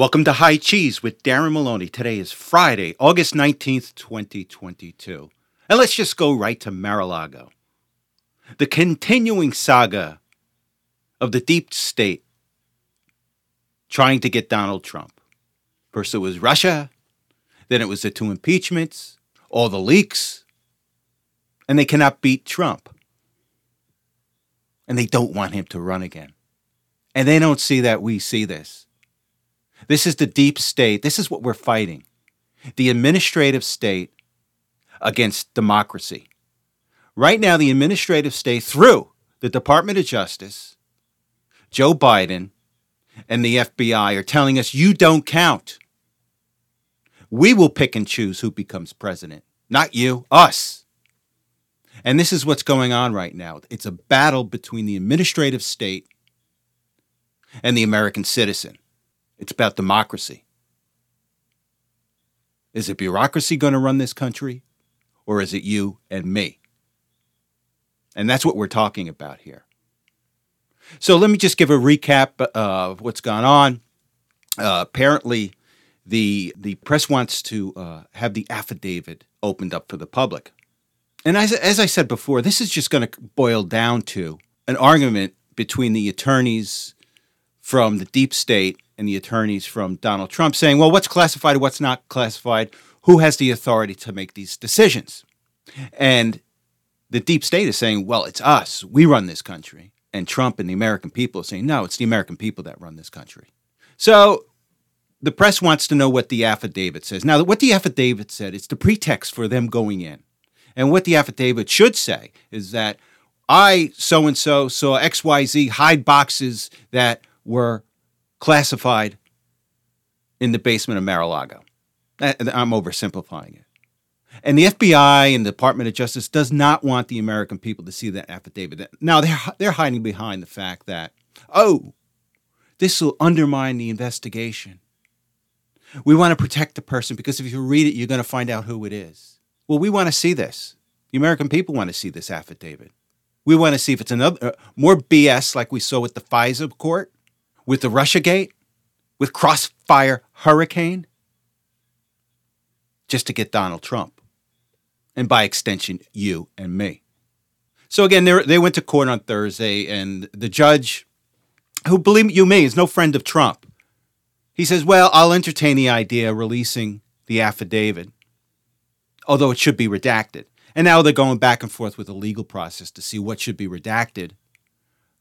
Welcome to High Cheese with Darren Maloney. Today is Friday, August 19th, 2022. And let's just go right to Mar-a-Lago. The continuing saga of the deep state trying to get Donald Trump. First it was Russia, then it was the two impeachments, all the leaks, and they cannot beat Trump. And they don't want him to run again. And they don't see that we see this. This is the deep state. This is what we're fighting the administrative state against democracy. Right now, the administrative state, through the Department of Justice, Joe Biden, and the FBI, are telling us you don't count. We will pick and choose who becomes president, not you, us. And this is what's going on right now. It's a battle between the administrative state and the American citizen. It's about democracy. Is it bureaucracy going to run this country, or is it you and me? And that's what we're talking about here. So let me just give a recap of what's gone on. Uh, apparently, the the press wants to uh, have the affidavit opened up for the public, and as as I said before, this is just going to boil down to an argument between the attorneys from the deep state and the attorneys from Donald Trump saying, well, what's classified, what's not classified, who has the authority to make these decisions? And the deep state is saying, well, it's us. We run this country. And Trump and the American people are saying, no, it's the American people that run this country. So the press wants to know what the affidavit says. Now, what the affidavit said, it's the pretext for them going in. And what the affidavit should say is that I, so and so, saw XYZ hide boxes that were classified in the basement of Mar-a-Lago. I'm oversimplifying it. And the FBI and the Department of Justice does not want the American people to see that affidavit. Now they're they're hiding behind the fact that oh, this will undermine the investigation. We want to protect the person because if you read it, you're going to find out who it is. Well, we want to see this. The American people want to see this affidavit. We want to see if it's another uh, more BS like we saw with the FISA court with the Russiagate, with Crossfire Hurricane, just to get Donald Trump. And by extension, you and me. So again, they went to court on Thursday, and the judge, who believe you me, is no friend of Trump, he says, Well, I'll entertain the idea of releasing the affidavit, although it should be redacted. And now they're going back and forth with the legal process to see what should be redacted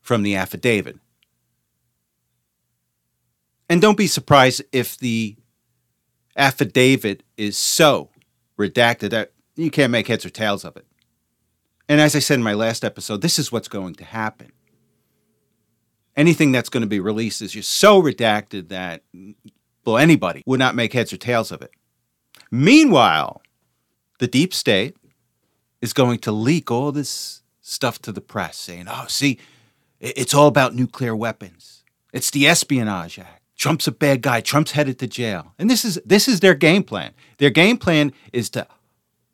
from the affidavit. And don't be surprised if the affidavit is so redacted that you can't make heads or tails of it. And as I said in my last episode, this is what's going to happen. Anything that's going to be released is just so redacted that, well, anybody would not make heads or tails of it. Meanwhile, the deep state is going to leak all this stuff to the press saying, oh, see, it's all about nuclear weapons. It's the Espionage Act. Trump's a bad guy. Trump's headed to jail. And this is this is their game plan. Their game plan is to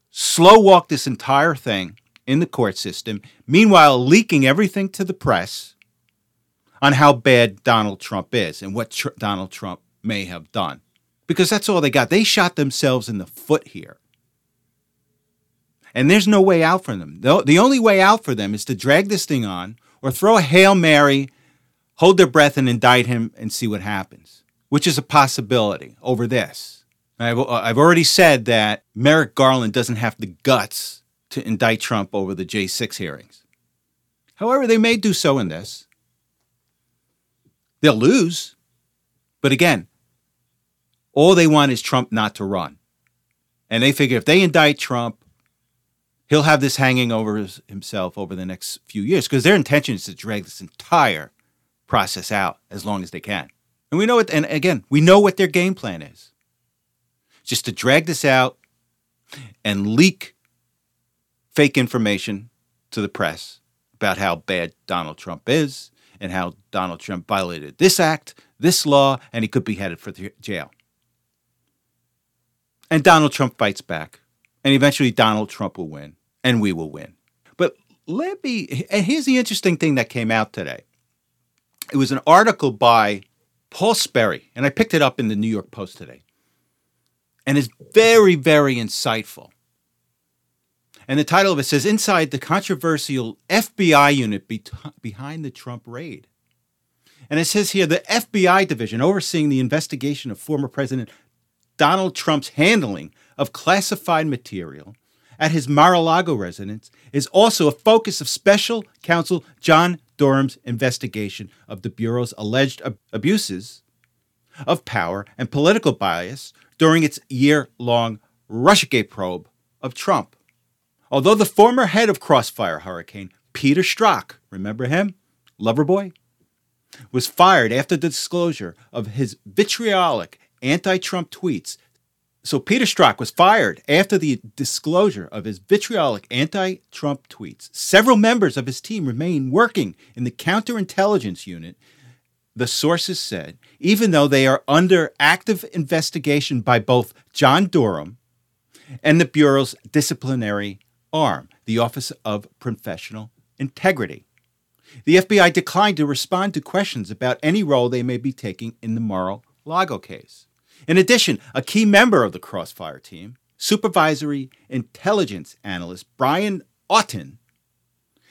slow walk this entire thing in the court system, meanwhile leaking everything to the press on how bad Donald Trump is and what tr- Donald Trump may have done. Because that's all they got. They shot themselves in the foot here. And there's no way out for them. The, the only way out for them is to drag this thing on or throw a Hail Mary hold their breath and indict him and see what happens, which is a possibility over this. I've, uh, I've already said that Merrick Garland doesn't have the guts to indict Trump over the J6 hearings. However, they may do so in this. They'll lose. But again, all they want is Trump not to run. And they figure if they indict Trump, he'll have this hanging over his, himself over the next few years because their intention is to drag this entire process out as long as they can. And we know it, and again, we know what their game plan is just to drag this out and leak fake information to the press about how bad Donald Trump is and how Donald Trump violated this act, this law, and he could be headed for jail. And Donald Trump fights back. And eventually Donald Trump will win, and we will win. But let me, and here's the interesting thing that came out today it was an article by Paul Sperry, and I picked it up in the New York Post today, and it's very, very insightful. And the title of it says Inside the Controversial FBI Unit be- Behind the Trump Raid. And it says here the FBI division overseeing the investigation of former President Donald Trump's handling of classified material at his Mar a Lago residence is also a focus of special counsel John Durham's investigation of the Bureau's alleged ab- abuses of power and political bias during its year long Russiagate probe of Trump. Although the former head of Crossfire Hurricane, Peter Strzok, remember him? Loverboy? Was fired after the disclosure of his vitriolic anti Trump tweets. So Peter Strzok was fired after the disclosure of his vitriolic anti Trump tweets. Several members of his team remain working in the counterintelligence unit, the sources said, even though they are under active investigation by both John Durham and the Bureau's disciplinary arm, the Office of Professional Integrity. The FBI declined to respond to questions about any role they may be taking in the Mar-a-Lago case. In addition, a key member of the Crossfire team, supervisory intelligence analyst Brian Auten,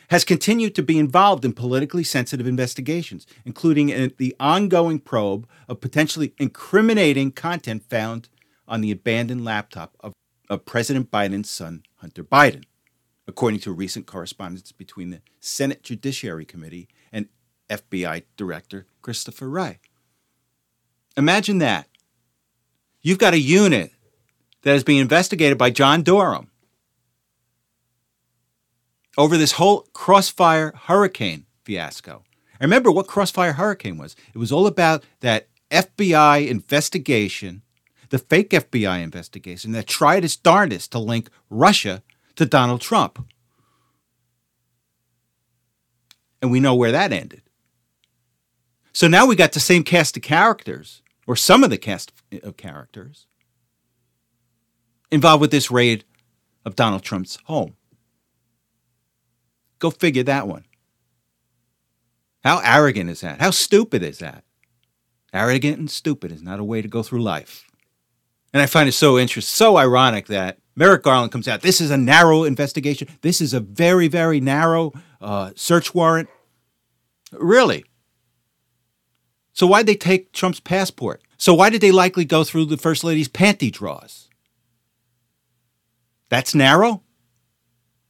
has continued to be involved in politically sensitive investigations, including the ongoing probe of potentially incriminating content found on the abandoned laptop of, of President Biden's son, Hunter Biden according to recent correspondence between the Senate Judiciary Committee and FBI Director Christopher Wray. Imagine that. You've got a unit that is being investigated by John Durham over this whole crossfire hurricane fiasco. I remember what Crossfire Hurricane was. It was all about that FBI investigation, the fake FBI investigation that tried its darndest to link Russia to Donald Trump. And we know where that ended. So now we got the same cast of characters, or some of the cast of characters, involved with this raid of Donald Trump's home. Go figure that one. How arrogant is that? How stupid is that? Arrogant and stupid is not a way to go through life. And I find it so interesting, so ironic that Merrick Garland comes out. This is a narrow investigation. This is a very, very narrow uh, search warrant. Really? So why'd they take Trump's passport? So why did they likely go through the First Lady's panty drawers? That's narrow?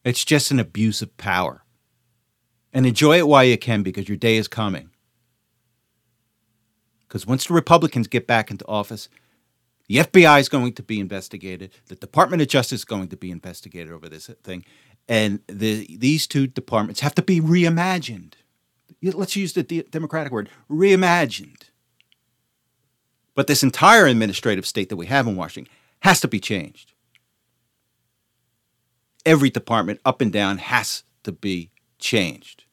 It's just an abuse of power. And enjoy it while you can because your day is coming. Because once the Republicans get back into office, the FBI is going to be investigated. The Department of Justice is going to be investigated over this thing. And the, these two departments have to be reimagined. Let's use the Democratic word reimagined. But this entire administrative state that we have in Washington has to be changed. Every department, up and down, has to be changed.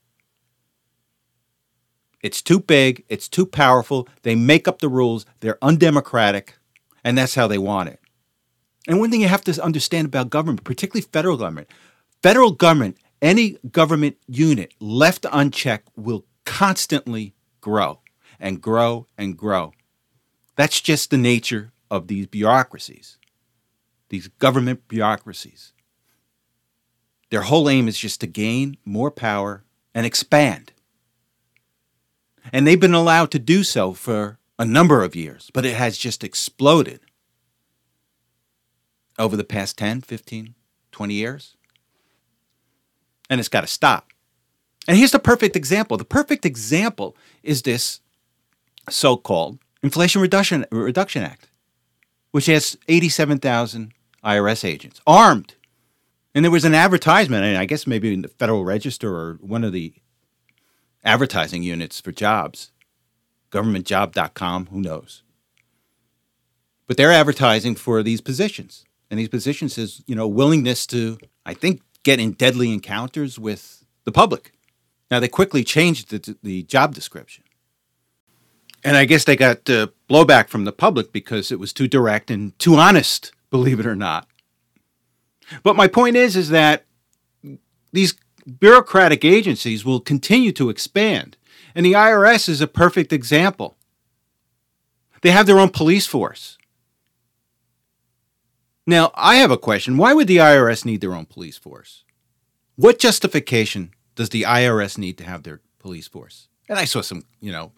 It's too big, it's too powerful. They make up the rules, they're undemocratic and that's how they want it. And one thing you have to understand about government, particularly federal government, federal government, any government unit left unchecked will constantly grow and grow and grow. That's just the nature of these bureaucracies, these government bureaucracies. Their whole aim is just to gain more power and expand. And they've been allowed to do so for a number of years, but it has just exploded over the past 10, 15, 20 years. And it's got to stop. And here's the perfect example. The perfect example is this so called Inflation Reduction, Reduction Act, which has 87,000 IRS agents armed. And there was an advertisement, and I guess maybe in the Federal Register or one of the advertising units for jobs governmentjob.com, who knows. But they're advertising for these positions. And these positions is, you know, willingness to, I think, get in deadly encounters with the public. Now, they quickly changed the, the job description. And I guess they got uh, blowback from the public because it was too direct and too honest, believe it or not. But my point is, is that these bureaucratic agencies will continue to expand and the IRS is a perfect example. They have their own police force. Now, I have a question. Why would the IRS need their own police force? What justification does the IRS need to have their police force? And I saw some, you know,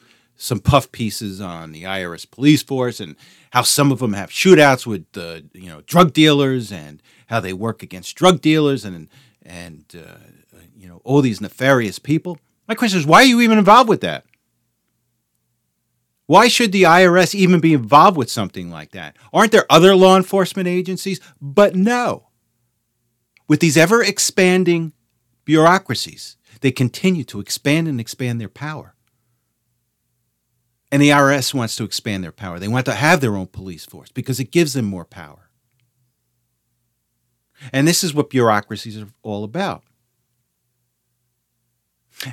some puff pieces on the IRS police force and how some of them have shootouts with uh, you know drug dealers and how they work against drug dealers and and uh, you know all these nefarious people. My question is, why are you even involved with that? Why should the IRS even be involved with something like that? Aren't there other law enforcement agencies? But no. With these ever expanding bureaucracies, they continue to expand and expand their power. And the IRS wants to expand their power. They want to have their own police force because it gives them more power. And this is what bureaucracies are all about.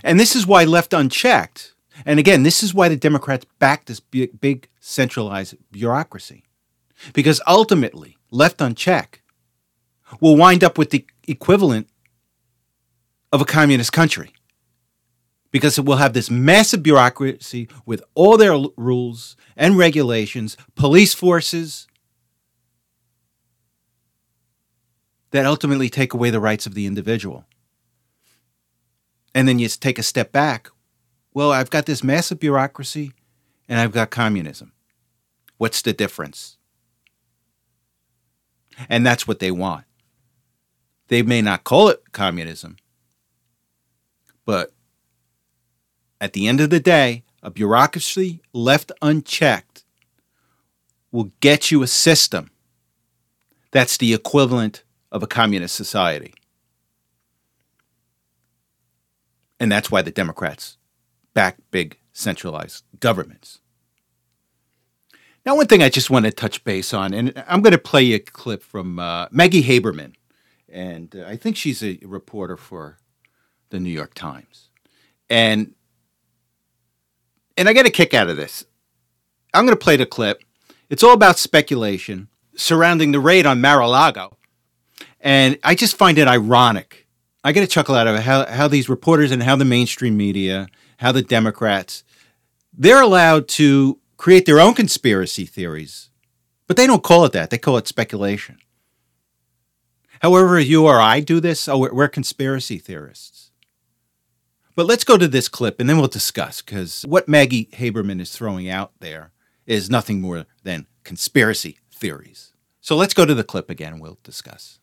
And this is why, left unchecked, and again, this is why the Democrats back this big, big centralized bureaucracy. Because ultimately, left unchecked, will wind up with the equivalent of a communist country. Because it will have this massive bureaucracy with all their rules and regulations, police forces that ultimately take away the rights of the individual. And then you take a step back well, I've got this massive bureaucracy and I've got communism. What's the difference? And that's what they want. They may not call it communism, but at the end of the day, a bureaucracy left unchecked will get you a system that's the equivalent of a communist society. And that's why the Democrats back big centralized governments. Now, one thing I just want to touch base on, and I'm going to play you a clip from uh, Maggie Haberman, and uh, I think she's a reporter for the New York Times, and and I get a kick out of this. I'm going to play the clip. It's all about speculation surrounding the raid on Mar-a-Lago, and I just find it ironic. I get a chuckle out of it how how these reporters and how the mainstream media how the Democrats, they're allowed to create their own conspiracy theories, but they don't call it that. They call it speculation. However, you or I do this, oh, we're, we're conspiracy theorists. But let's go to this clip and then we'll discuss because what Maggie Haberman is throwing out there is nothing more than conspiracy theories. So let's go to the clip again we'll discuss.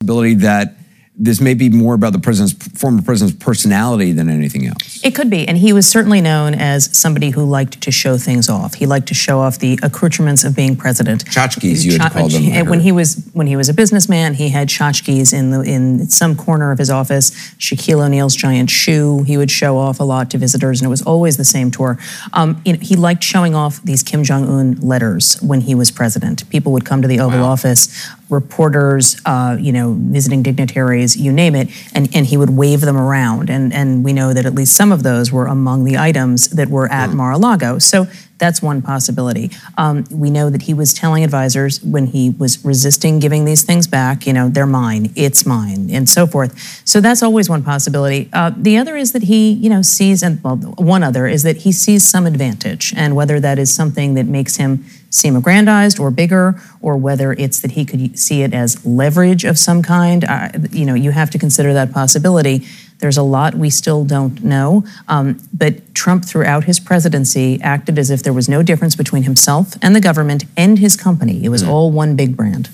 Ability that this may be more about the president's former president's personality than anything else. It could be, and he was certainly known as somebody who liked to show things off. He liked to show off the accoutrements of being president. Tchotchkes, you had called them. When he was when he was a businessman, he had tchotchkes in the in some corner of his office. Shaquille O'Neal's giant shoe. He would show off a lot to visitors, and it was always the same tour. Um, you know, he liked showing off these Kim Jong Un letters when he was president. People would come to the Oval wow. Office reporters, uh, you know, visiting dignitaries, you name it, and, and he would wave them around. And, and we know that at least some of those were among the items that were at mm. Mar-a-Lago. So that's one possibility. Um, we know that he was telling advisors when he was resisting giving these things back, you know, they're mine, it's mine, and so forth. So that's always one possibility. Uh, the other is that he, you know, sees, and well, one other is that he sees some advantage, and whether that is something that makes him seem aggrandized or bigger, or whether it's that he could see it as leverage of some kind. Uh, you know, you have to consider that possibility. There's a lot we still don't know. Um, but Trump, throughout his presidency, acted as if there was no difference between himself and the government and his company. It was mm. all one big brand.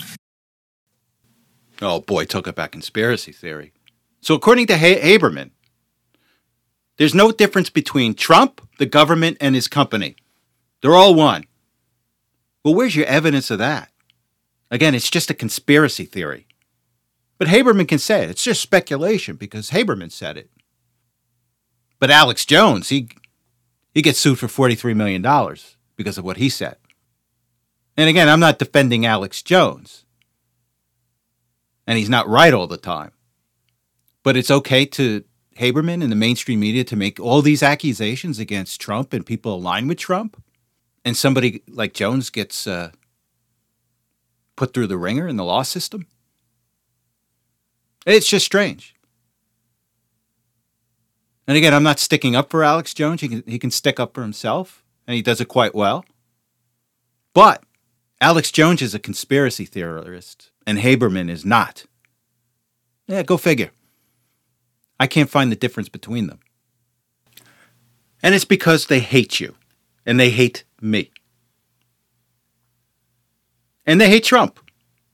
Oh boy, talk about conspiracy theory. So, according to Haberman, there's no difference between Trump, the government, and his company. They're all one. Well, where's your evidence of that? Again, it's just a conspiracy theory. But Haberman can say it. It's just speculation because Haberman said it. But Alex Jones, he he gets sued for $43 million because of what he said. And again, I'm not defending Alex Jones. And he's not right all the time. But it's okay to Haberman and the mainstream media to make all these accusations against Trump and people aligned with Trump and somebody like Jones gets uh, put through the ringer in the law system. It's just strange. And again, I'm not sticking up for Alex Jones. He can, he can stick up for himself, and he does it quite well. But Alex Jones is a conspiracy theorist, and Haberman is not. Yeah, go figure. I can't find the difference between them. And it's because they hate you, and they hate me. And they hate Trump.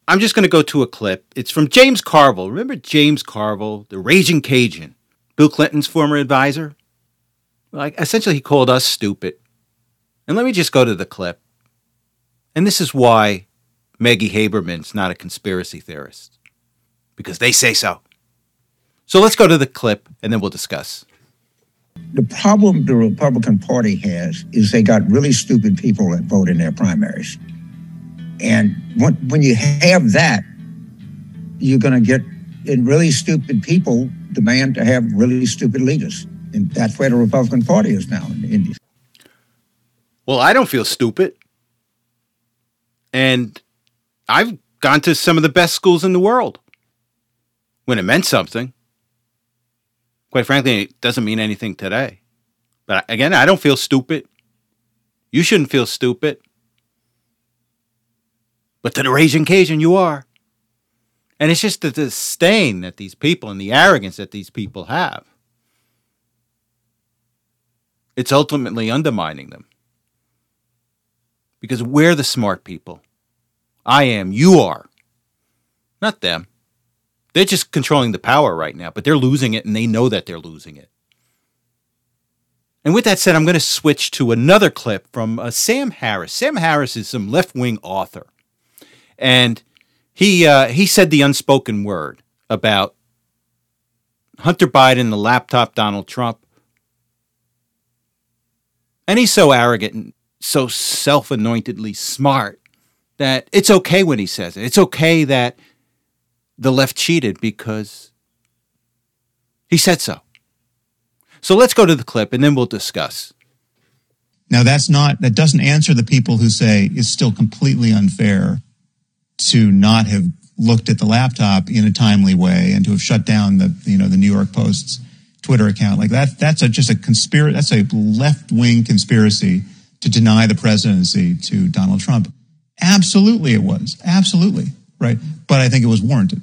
I'm just going to go to a clip. It's from James Carville. Remember James Carville, the raging Cajun, Bill Clinton's former advisor? Like, essentially, he called us stupid. And let me just go to the clip. And this is why Maggie Haberman's not a conspiracy theorist, because they say so. So let's go to the clip and then we'll discuss. The problem the Republican Party has is they got really stupid people that vote in their primaries. And when, when you have that, you're going to get in really stupid people demand to have really stupid leaders. And that's where the Republican Party is now in India. Well, I don't feel stupid. And I've gone to some of the best schools in the world when it meant something. Quite frankly, it doesn't mean anything today. But again, I don't feel stupid. You shouldn't feel stupid. But to the raging Cajun, you are. And it's just the disdain that these people and the arrogance that these people have. It's ultimately undermining them. Because we're the smart people. I am, you are. Not them. They're just controlling the power right now, but they're losing it and they know that they're losing it. And with that said, I'm going to switch to another clip from uh, Sam Harris. Sam Harris is some left wing author. And he, uh, he said the unspoken word about Hunter Biden, the laptop Donald Trump. And he's so arrogant and so self anointedly smart that it's okay when he says it. It's okay that the left cheated because he said so. So let's go to the clip and then we'll discuss. Now that's not that doesn't answer the people who say it's still completely unfair to not have looked at the laptop in a timely way and to have shut down the you know the New York Post's Twitter account like that that's a, just a conspiracy that's a left wing conspiracy to deny the presidency to Donald Trump. Absolutely, it was absolutely right, but I think it was warranted.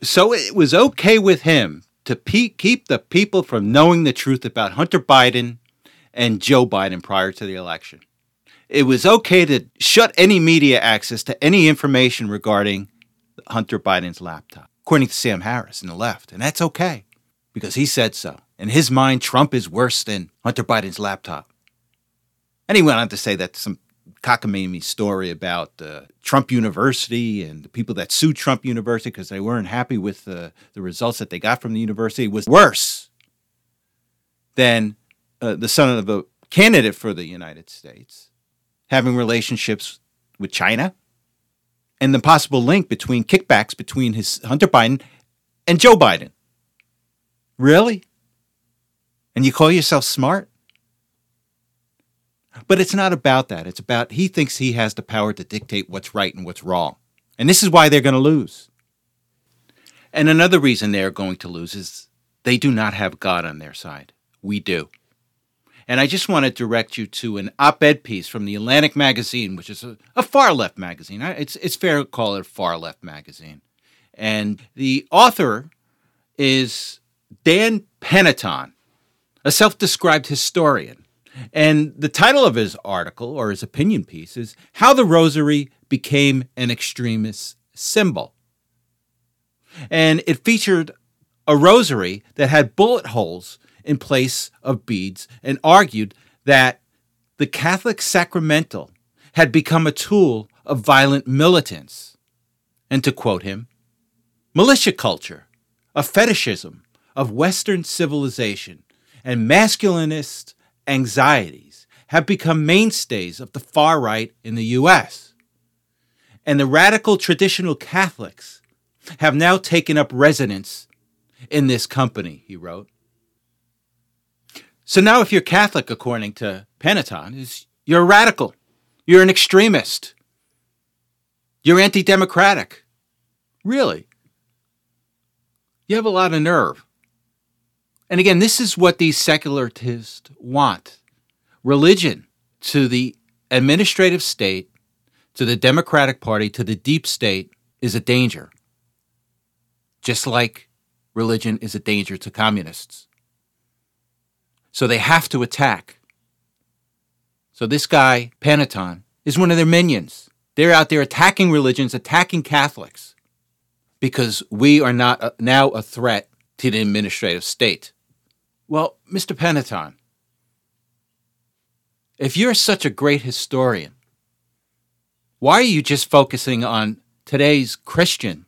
So it was okay with him to pe- keep the people from knowing the truth about Hunter Biden and Joe Biden prior to the election. It was okay to shut any media access to any information regarding Hunter Biden's laptop, according to Sam Harris and the left. And that's okay because he said so. In his mind, Trump is worse than Hunter Biden's laptop. And he went on to say that some cockamamie story about uh, Trump University and the people that sued Trump University because they weren't happy with uh, the results that they got from the university was worse than uh, the son of a candidate for the United States having relationships with China and the possible link between kickbacks between his Hunter Biden and Joe Biden. Really? And you call yourself smart? But it's not about that. It's about he thinks he has the power to dictate what's right and what's wrong. And this is why they're going to lose. And another reason they're going to lose is they do not have God on their side. We do. And I just want to direct you to an op ed piece from the Atlantic magazine, which is a, a far left magazine. It's, it's fair to call it a far left magazine. And the author is Dan Panettiere, a self described historian. And the title of his article or his opinion piece is How the Rosary Became an Extremist Symbol. And it featured a rosary that had bullet holes in place of beads and argued that the Catholic sacramental had become a tool of violent militants. And to quote him, militia culture, a fetishism of Western civilization, and masculinist anxieties have become mainstays of the far right in the US. And the radical traditional Catholics have now taken up residence in this company, he wrote. So now, if you're Catholic, according to Panettiere, you're a radical, you're an extremist, you're anti democratic. Really? You have a lot of nerve. And again, this is what these secularists want religion to the administrative state to the Democratic Party to the deep state is a danger, just like religion is a danger to communists. So they have to attack. So this guy, Panettiere, is one of their minions. They're out there attacking religions, attacking Catholics, because we are not now a threat to the administrative state. Well, Mr. Panettiere, if you're such a great historian, why are you just focusing on today's Christian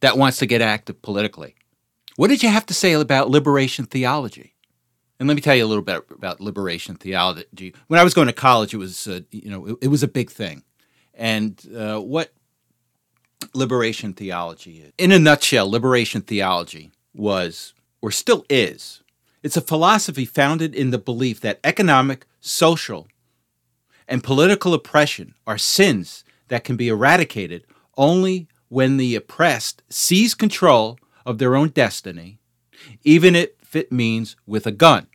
that wants to get active politically? What did you have to say about liberation theology? And let me tell you a little bit about liberation theology. When I was going to college, it was uh, you know it, it, was a big thing, and uh, what liberation theology is, in a nutshell, liberation theology was or still is. It's a philosophy founded in the belief that economic, social, and political oppression are sins that can be eradicated only when the oppressed seize control of their own destiny, even if it means with a gun.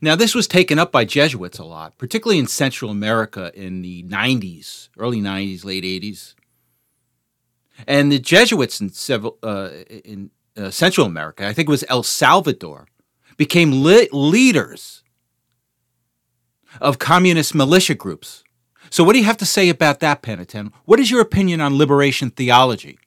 Now, this was taken up by Jesuits a lot, particularly in Central America in the 90s, early 90s, late 80s. And the Jesuits in, several, uh, in uh, Central America, I think it was El Salvador, became leaders of communist militia groups. So, what do you have to say about that, Panettiere? What is your opinion on liberation theology?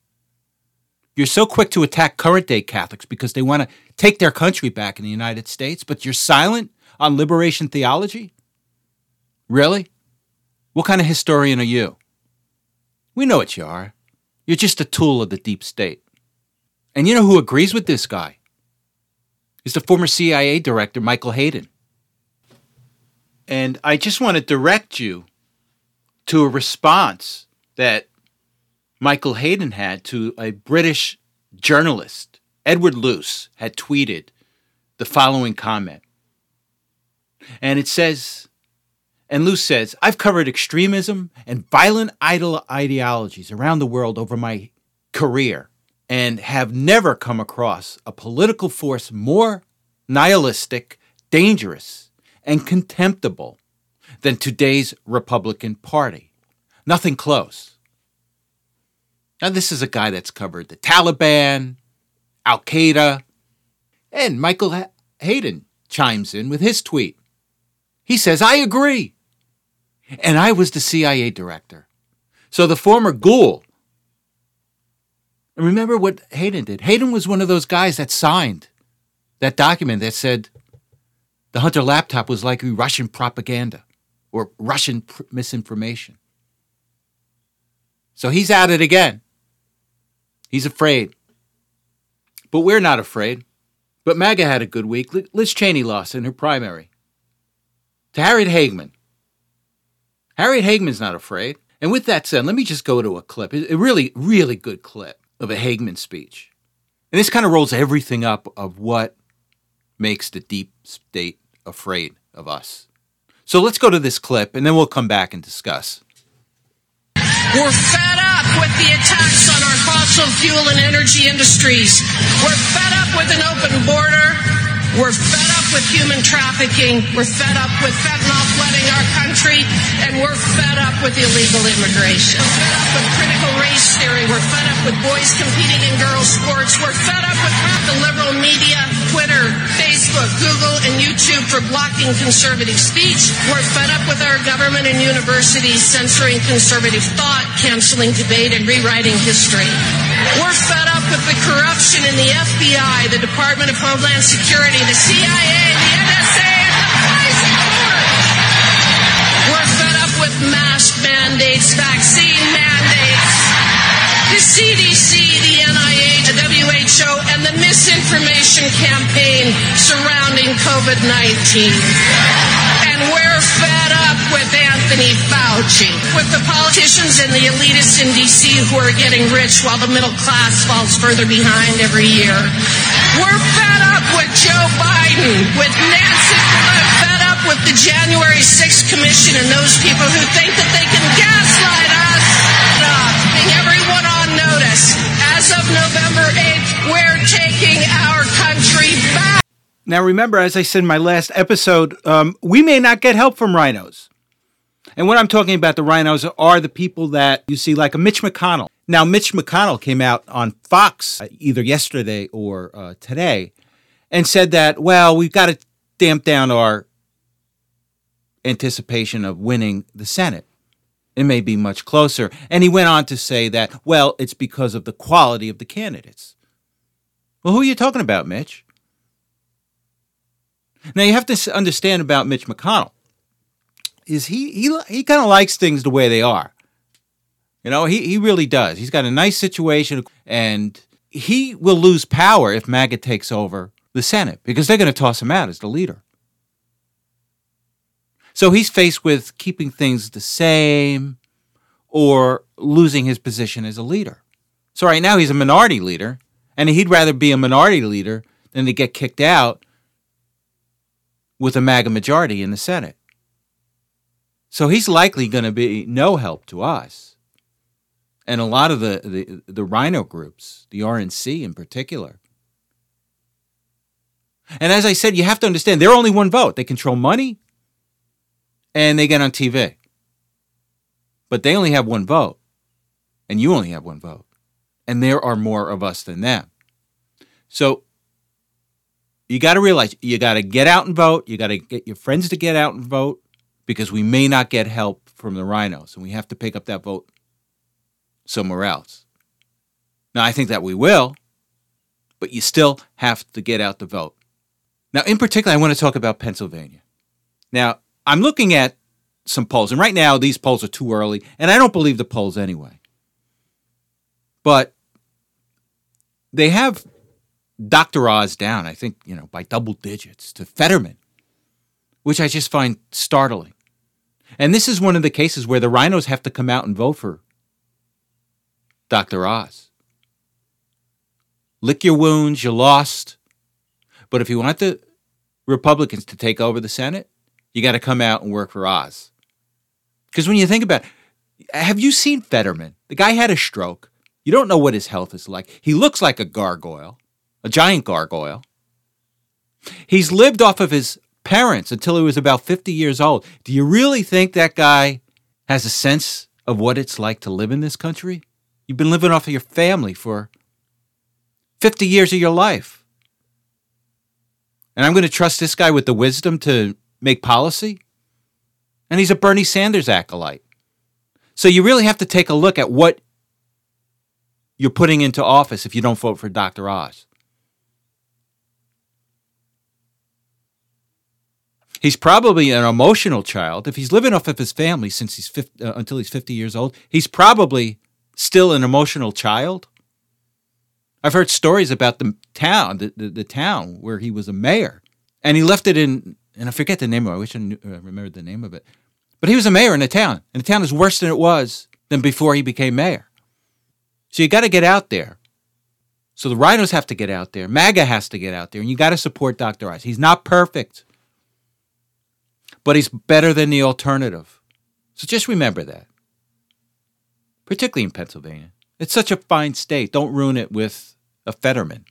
You're so quick to attack current day Catholics because they want to take their country back in the United States, but you're silent on liberation theology? Really? What kind of historian are you? We know what you are. You're just a tool of the deep state. And you know who agrees with this guy? Is the former CIA director, Michael Hayden. And I just want to direct you to a response that Michael Hayden had to a British journalist. Edward Luce had tweeted the following comment. And it says, and Luce says, I've covered extremism and violent ideologies around the world over my career and have never come across a political force more nihilistic, dangerous, and contemptible than today's Republican Party. Nothing close. Now, this is a guy that's covered the Taliban, Al Qaeda, and Michael Hayden chimes in with his tweet. He says, I agree. And I was the CIA director. So the former ghoul. And remember what Hayden did. Hayden was one of those guys that signed that document that said the Hunter laptop was likely Russian propaganda or Russian pr- misinformation. So he's at it again. He's afraid. But we're not afraid. But MAGA had a good week. Liz Cheney lost in her primary to Harriet Hageman. Harriet Hageman's not afraid. And with that said, let me just go to a clip, a really, really good clip of a Hageman speech. And this kind of rolls everything up of what makes the deep state afraid of us. So let's go to this clip and then we'll come back and discuss. We're fed up with the attacks on our fossil fuel and energy industries. We're fed up with an open border. We're fed up with human trafficking. We're fed up with fentanyl flooding our country. And we're fed up with illegal immigration. We're fed up with critical race theory. We're fed up with boys competing in girls' sports. We're fed up with the liberal media, Twitter, Facebook, Google, and YouTube for blocking conservative speech. We're fed up with our government and universities censoring conservative thought, canceling debate, and rewriting history. We're fed up with the corruption in the FBI, the Department of Homeland Security, the CIA, the NSA, and the FISA. We're fed up with mask mandates, vaccine mandates, the CDC, the NIH, the WHO, and the misinformation campaign surrounding COVID 19. And we're fed up with Anthony Fauci, with the politicians and the elitists in D.C. who are getting rich while the middle class falls further behind every year. We're fed up with Joe Biden, with Nancy, fed up with the January 6th Commission and those people who think that they can gaslight us. Putting everyone on notice. As of November 8th, Now, remember, as I said in my last episode, um, we may not get help from rhinos. And what I'm talking about, the rhinos are the people that you see, like a Mitch McConnell. Now, Mitch McConnell came out on Fox uh, either yesterday or uh, today and said that, well, we've got to damp down our anticipation of winning the Senate. It may be much closer. And he went on to say that, well, it's because of the quality of the candidates. Well, who are you talking about, Mitch? Now you have to understand about Mitch McConnell is he he he kind of likes things the way they are. You know, he he really does. He's got a nice situation and he will lose power if MAGA takes over the Senate because they're going to toss him out as the leader. So he's faced with keeping things the same or losing his position as a leader. So right now he's a minority leader, and he'd rather be a minority leader than to get kicked out with a MAGA majority in the Senate. So he's likely going to be no help to us. And a lot of the, the, the rhino groups, the RNC in particular. And as I said, you have to understand they're only one vote. They control money and they get on TV. But they only have one vote. And you only have one vote. And there are more of us than them. So you got to realize you got to get out and vote. You got to get your friends to get out and vote because we may not get help from the rhinos and we have to pick up that vote somewhere else. Now, I think that we will, but you still have to get out the vote. Now, in particular, I want to talk about Pennsylvania. Now, I'm looking at some polls, and right now these polls are too early, and I don't believe the polls anyway. But they have Dr. Oz down, I think, you know, by double digits to Fetterman, which I just find startling. And this is one of the cases where the rhinos have to come out and vote for Dr. Oz. Lick your wounds, you lost. But if you want the Republicans to take over the Senate, you got to come out and work for Oz. Because when you think about it, have you seen Fetterman? The guy had a stroke. You don't know what his health is like. He looks like a gargoyle, a giant gargoyle. He's lived off of his parents until he was about 50 years old. Do you really think that guy has a sense of what it's like to live in this country? You've been living off of your family for 50 years of your life. And I'm going to trust this guy with the wisdom to make policy? And he's a Bernie Sanders acolyte. So you really have to take a look at what you're putting into office if you don't vote for Dr. Oz. He's probably an emotional child. If he's living off of his family since he's 50, uh, until he's 50 years old, he's probably still an emotional child. I've heard stories about the town, the, the, the town where he was a mayor, and he left it in, and I forget the name of it. I wish I knew, uh, remembered the name of it. But he was a mayor in a town, and the town is worse than it was than before he became mayor. So you got to get out there. So the rhinos have to get out there. MAGA has to get out there, and you got to support Dr. Oz. He's not perfect but he's better than the alternative. So just remember that, particularly in Pennsylvania. It's such a fine state. Don't ruin it with a Fetterman.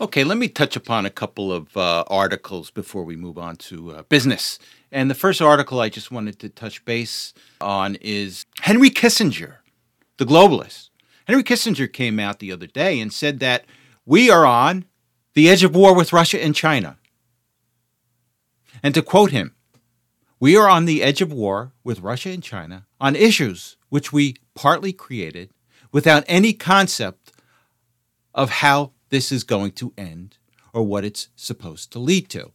Okay, let me touch upon a couple of uh, articles before we move on to uh, business. And the first article I just wanted to touch base on is Henry Kissinger, the globalist. Henry Kissinger came out the other day and said that we are on the edge of war with Russia and China. And to quote him, we are on the edge of war with Russia and China on issues which we partly created without any concept of how this is going to end or what it's supposed to lead to.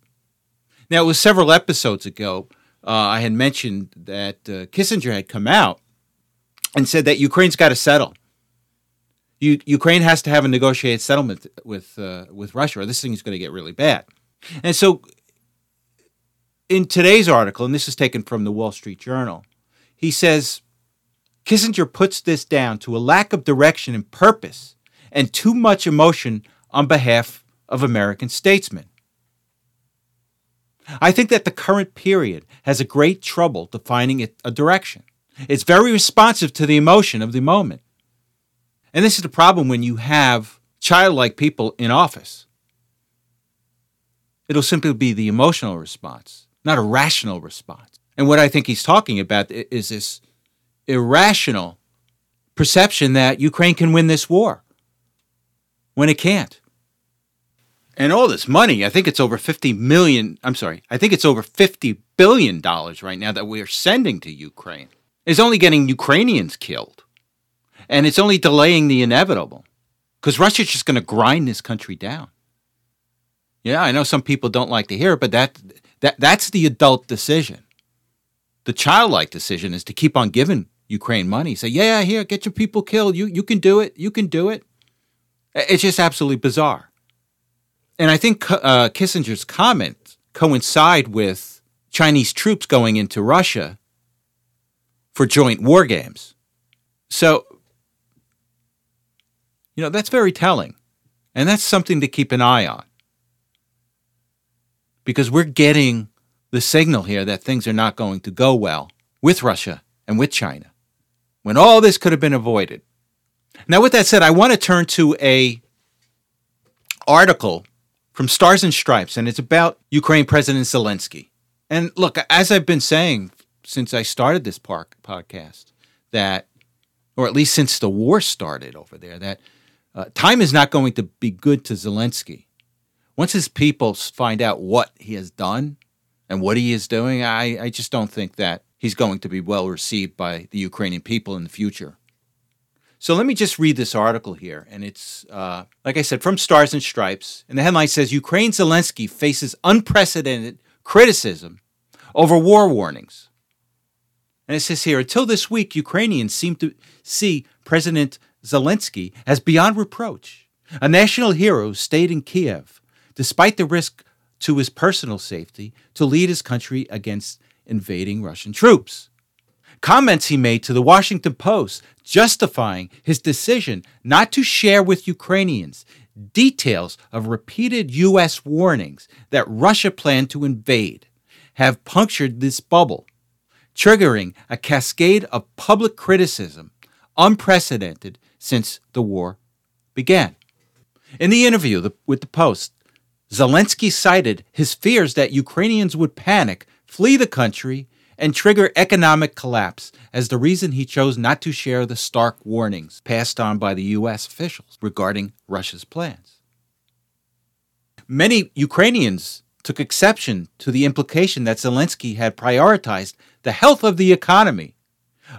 Now, it was several episodes ago, uh, I had mentioned that uh, Kissinger had come out and said that Ukraine's got to settle. U- Ukraine has to have a negotiated settlement with, uh, with Russia, or this thing is going to get really bad. And so in today's article, and this is taken from the Wall Street Journal, he says Kissinger puts this down to a lack of direction and purpose and too much emotion on behalf of American statesmen. I think that the current period has a great trouble defining a direction. It's very responsive to the emotion of the moment. And this is the problem when you have childlike people in office. It'll simply be the emotional response, not a rational response. And what I think he's talking about is this irrational perception that Ukraine can win this war when it can't. And all this money, I think it's over 50 million, I'm sorry, I think it's over 50 billion dollars right now that we are sending to Ukraine. Is only getting Ukrainians killed. And it's only delaying the inevitable. Because Russia's just going to grind this country down. Yeah, I know some people don't like to hear it, but that, that that's the adult decision. The childlike decision is to keep on giving Ukraine money. Say, yeah, yeah, here, get your people killed. You you can do it. You can do it. It's just absolutely bizarre. And I think uh, Kissinger's comments coincide with Chinese troops going into Russia for joint war games. So, you know, that's very telling. And that's something to keep an eye on. Because we're getting the signal here that things are not going to go well with Russia and with China when all this could have been avoided. Now, with that said, I want to turn to a article from Stars and Stripes, and it's about Ukraine President Zelensky. And look, as I've been saying since I started this park podcast, that, or at least since the war started over there, that uh, time is not going to be good to Zelensky. Once his people find out what he has done and what he is doing, I, I just don't think that he's going to be well received by the Ukrainian people in the future. So let me just read this article here. And it's, uh, like I said, from Stars and Stripes. And the headline says Ukraine Zelensky faces unprecedented criticism over war warnings. And it says here until this week, Ukrainians seem to see President Zelensky as beyond reproach, a national hero stayed in Kiev, despite the risk to his personal safety, to lead his country against invading Russian troops. Comments he made to the Washington Post justifying his decision not to share with Ukrainians details of repeated U.S. warnings that Russia planned to invade have punctured this bubble, triggering a cascade of public criticism unprecedented since the war began. In the interview with the Post, Zelensky cited his fears that Ukrainians would panic flee the country, and trigger economic collapse as the reason he chose not to share the stark warnings passed on by the U.S. officials regarding Russia's plans. Many Ukrainians took exception to the implication that Zelensky had prioritized the health of the economy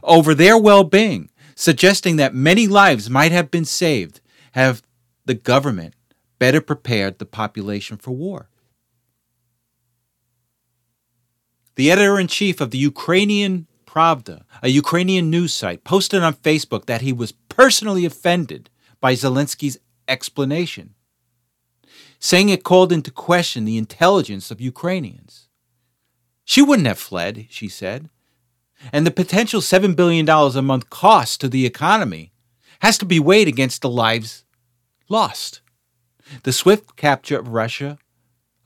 over their well being, suggesting that many lives might have been saved have the government better prepared the population for war. The editor in chief of the Ukrainian Pravda, a Ukrainian news site, posted on Facebook that he was personally offended by Zelensky's explanation, saying it called into question the intelligence of Ukrainians. She wouldn't have fled, she said, and the potential $7 billion a month cost to the economy has to be weighed against the lives lost. The swift capture of Russia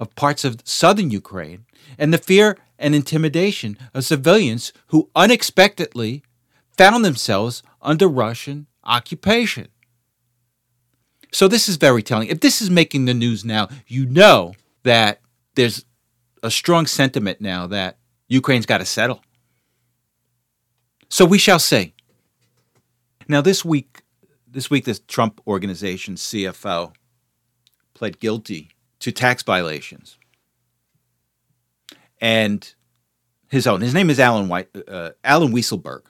of parts of southern Ukraine and the fear and intimidation of civilians who unexpectedly found themselves under Russian occupation. So, this is very telling. If this is making the news now, you know that there's a strong sentiment now that Ukraine's got to settle. So, we shall see. Now, this week, this week, this Trump organization, CFO, pled guilty to tax violations and his own. His name is Alan White, uh, Allen Weisselberg,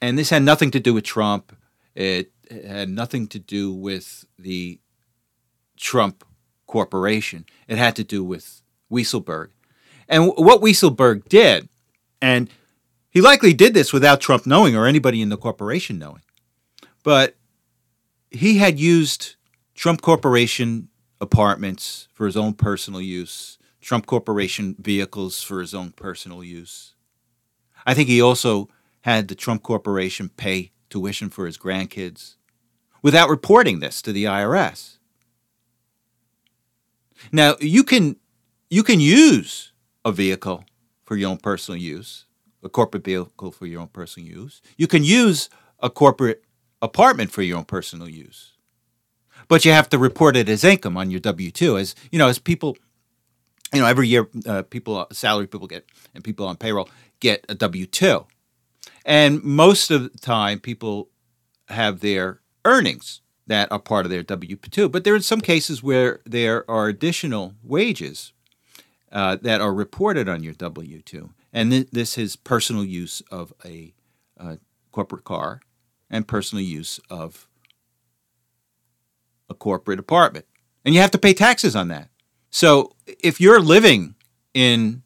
and this had nothing to do with Trump. It had nothing to do with the Trump Corporation. It had to do with Weisselberg, and what Weisselberg did, and he likely did this without Trump knowing or anybody in the corporation knowing, but he had used Trump Corporation apartments for his own personal use Trump Corporation vehicles for his own personal use. I think he also had the Trump Corporation pay tuition for his grandkids without reporting this to the IRS. Now, you can you can use a vehicle for your own personal use, a corporate vehicle for your own personal use. You can use a corporate apartment for your own personal use. But you have to report it as income on your W2 as, you know, as people you know, every year uh, people, salary people get, and people on payroll get a W 2. And most of the time, people have their earnings that are part of their W 2. But there are some cases where there are additional wages uh, that are reported on your W 2. And th- this is personal use of a uh, corporate car and personal use of a corporate apartment. And you have to pay taxes on that. So if you're living in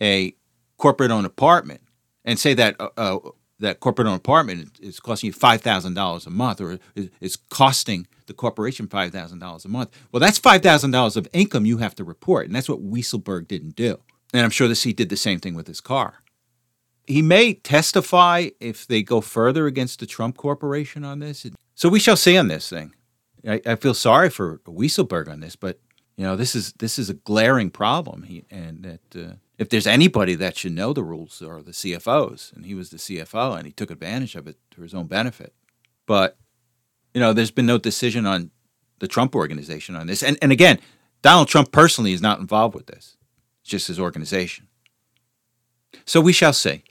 a corporate owned apartment and say that uh, uh, that corporate owned apartment is costing you five thousand dollars a month, or is costing the corporation five thousand dollars a month. Well, that's five thousand dollars of income you have to report, and that's what Weisselberg didn't do. And I'm sure that he did the same thing with his car. He may testify if they go further against the Trump Corporation on this. So we shall see on this thing. I, I feel sorry for Weisselberg on this, but you know this is this is a glaring problem. He, and that uh, if there's anybody that should know the rules, are the CFOs, and he was the CFO, and he took advantage of it to his own benefit. But you know, there's been no decision on the Trump organization on this, and and again, Donald Trump personally is not involved with this; it's just his organization. So we shall see.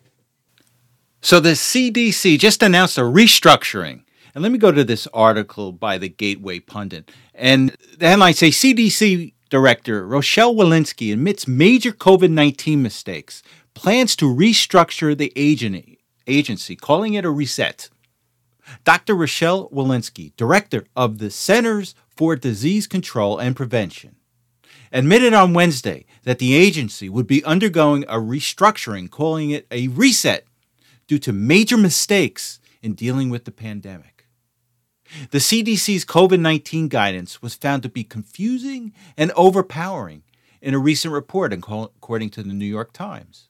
So the CDC just announced a restructuring and let me go to this article by the Gateway Pundit. And the headline says CDC Director Rochelle Walensky admits major COVID 19 mistakes, plans to restructure the agency, calling it a reset. Dr. Rochelle Walensky, Director of the Centers for Disease Control and Prevention, admitted on Wednesday that the agency would be undergoing a restructuring, calling it a reset, due to major mistakes in dealing with the pandemic. The CDC's COVID 19 guidance was found to be confusing and overpowering in a recent report, according to the New York Times.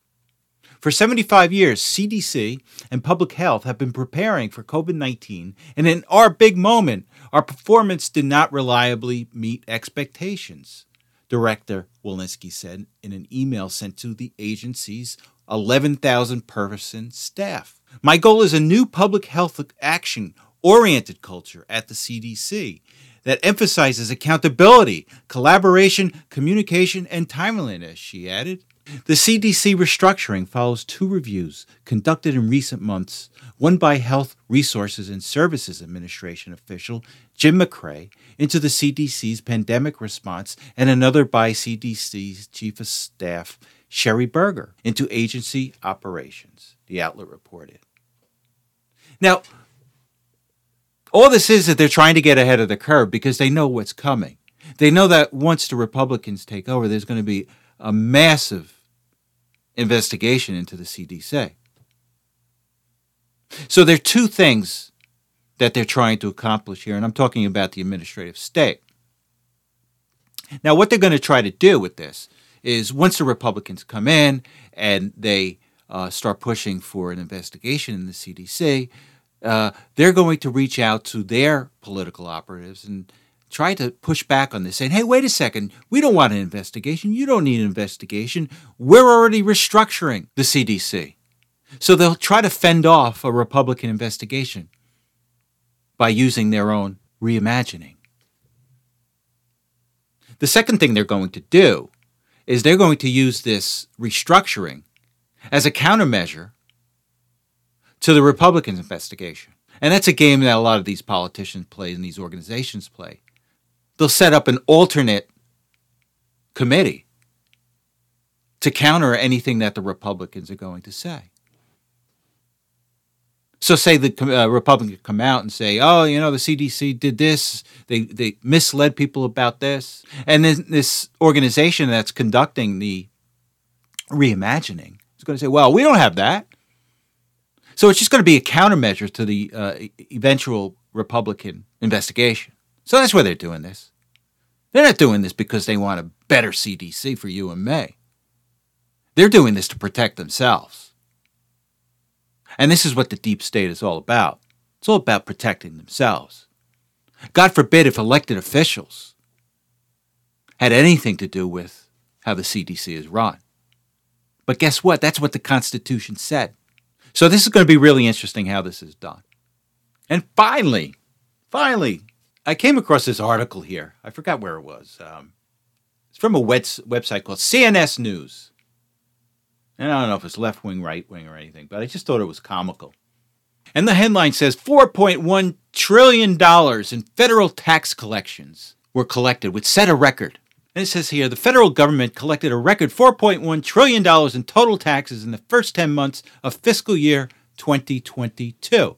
For 75 years, CDC and public health have been preparing for COVID 19, and in our big moment, our performance did not reliably meet expectations, Director Walensky said in an email sent to the agency's 11,000 person staff. My goal is a new public health action oriented culture at the CDC that emphasizes accountability, collaboration, communication, and timeliness, she added. The CDC restructuring follows two reviews conducted in recent months one by Health Resources and Services Administration official Jim Macrae into the CDC's pandemic response, and another by CDC's Chief of Staff Sherri Berger into agency operations, the outlet reported. Now, all this is that they're trying to get ahead of the curve because they know what's coming. They know that once the Republicans take over, there's going to be a massive investigation into the CDC. So there are two things that they're trying to accomplish here, and I'm talking about the administrative state. Now, what they're going to try to do with this is once the Republicans come in and they uh, start pushing for an investigation in the CDC, uh, they're going to reach out to their political operatives and try to push back on this, saying, hey, wait a second, we don't want an investigation. You don't need an investigation. We're already restructuring the CDC. So they'll try to fend off a Republican investigation by using their own reimagining. The second thing they're going to do is they're going to use this restructuring as a countermeasure to the Republicans' investigation. And that's a game that a lot of these politicians play and these organizations play. They'll set up an alternate committee to counter anything that the Republicans are going to say. So, say the uh, Republicans come out and say, "Oh, you know, the CDC did this. They they misled people about this," and then this organization that's conducting the reimagining is going to say, "Well, we don't have that. So it's just going to be a countermeasure to the uh, eventual Republican investigation. So that's why they're doing this. They're not doing this because they want a better CDC for you and me. They're doing this to protect themselves. And this is what the deep state is all about. It's all about protecting themselves. God forbid if elected officials had anything to do with how the CDC is run. But guess what? That's what the Constitution said. So this is going to be really interesting how this is done. And finally, finally, I came across this article here. I forgot where it was. Um, it's from a website called CNS News. And I don't know if it's left wing, right wing, or anything, but I just thought it was comical. And the headline says $4.1 trillion in federal tax collections were collected, which set a record. And it says here the federal government collected a record $4.1 trillion in total taxes in the first 10 months of fiscal year 2022,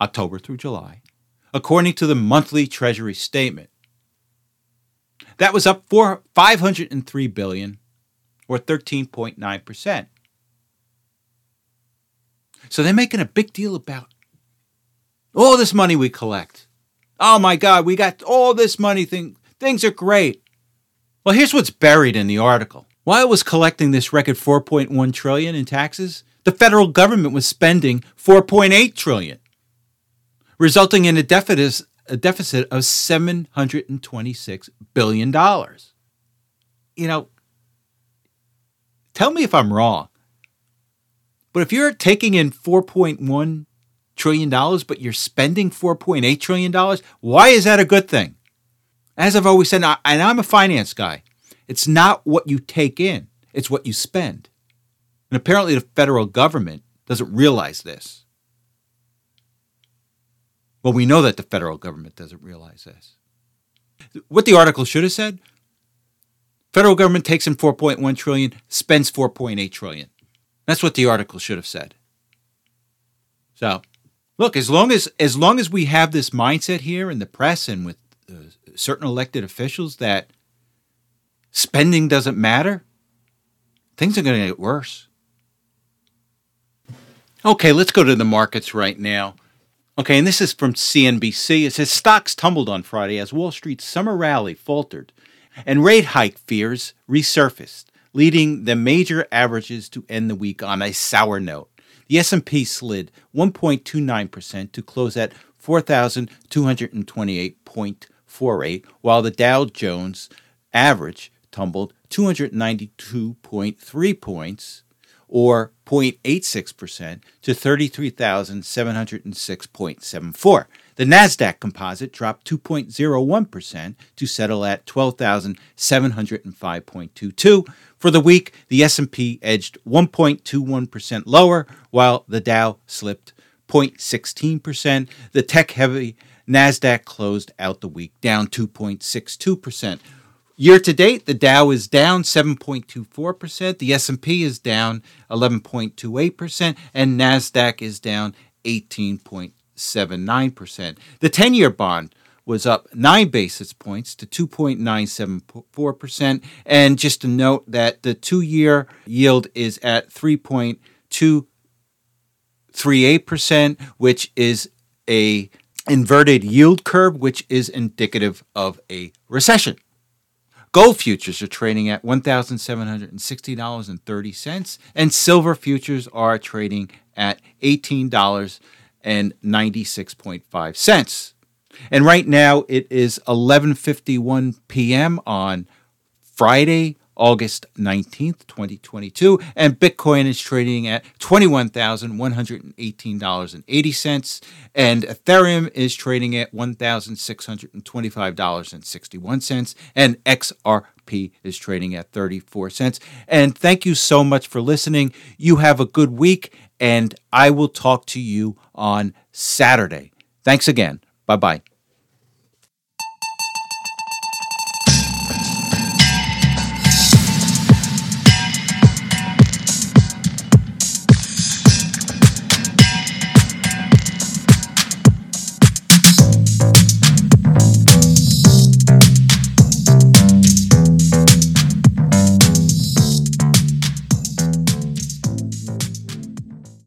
October through July, according to the monthly Treasury statement. That was up for 503 billion or 13.9%. So they're making a big deal about all this money we collect. Oh my God, we got all this money. Thing, things are great. Well, here's what's buried in the article. While it was collecting this record 4.1 trillion in taxes, the federal government was spending 4.8 trillion, resulting in a deficit, a deficit of 726 billion dollars. You know, tell me if I'm wrong. But if you're taking in 4.1 trillion dollars, but you're spending 4.8 trillion dollars, why is that a good thing? As I've always said, and I'm a finance guy, it's not what you take in, it's what you spend. And apparently the federal government doesn't realize this. Well, we know that the federal government doesn't realize this. What the article should have said, federal government takes in 4.1 trillion, spends 4.8 trillion. That's what the article should have said. So, look, as long as as long as we have this mindset here in the press and with Uh, certain elected officials that spending doesn't matter, things are going to get worse. Okay, let's go to the markets right now. Okay, and this is from CNBC. It says stocks tumbled on Friday as Wall Street's summer rally faltered and rate hike fears resurfaced leading the major averages to end the week on a sour note. The S&P slid 1.29% to close at 4228.48 while the Dow Jones average tumbled 292.3 points or 0.86% to 33,706.74. The Nasdaq Composite dropped 2.01% to settle at 12,705.22. For the week, the S&P edged 1.21% lower while the Dow slipped 0.16%. The tech-heavy Nasdaq closed out the week down 2.62%. Year to date, the Dow is down 7.24%, the S&P is down 11.28%, and Nasdaq is down 18.79%. The 10-year bond was up 9 basis points to 2.974%, and just to note that the 2-year yield is at 3.238%, which is a inverted yield curve which is indicative of a recession. Gold futures are trading at $1,760.30, and silver futures are trading at $18.96.5. And right now it is 11:51 p.m. on Friday, August 19th, 2022, and Bitcoin is trading at $21,118.80 and Ethereum is trading at $1,625.61 and XRP is trading at 34 cents. And thank you so much for listening. You have a good week and I will talk to you on Saturday. Thanks again. Bye-bye.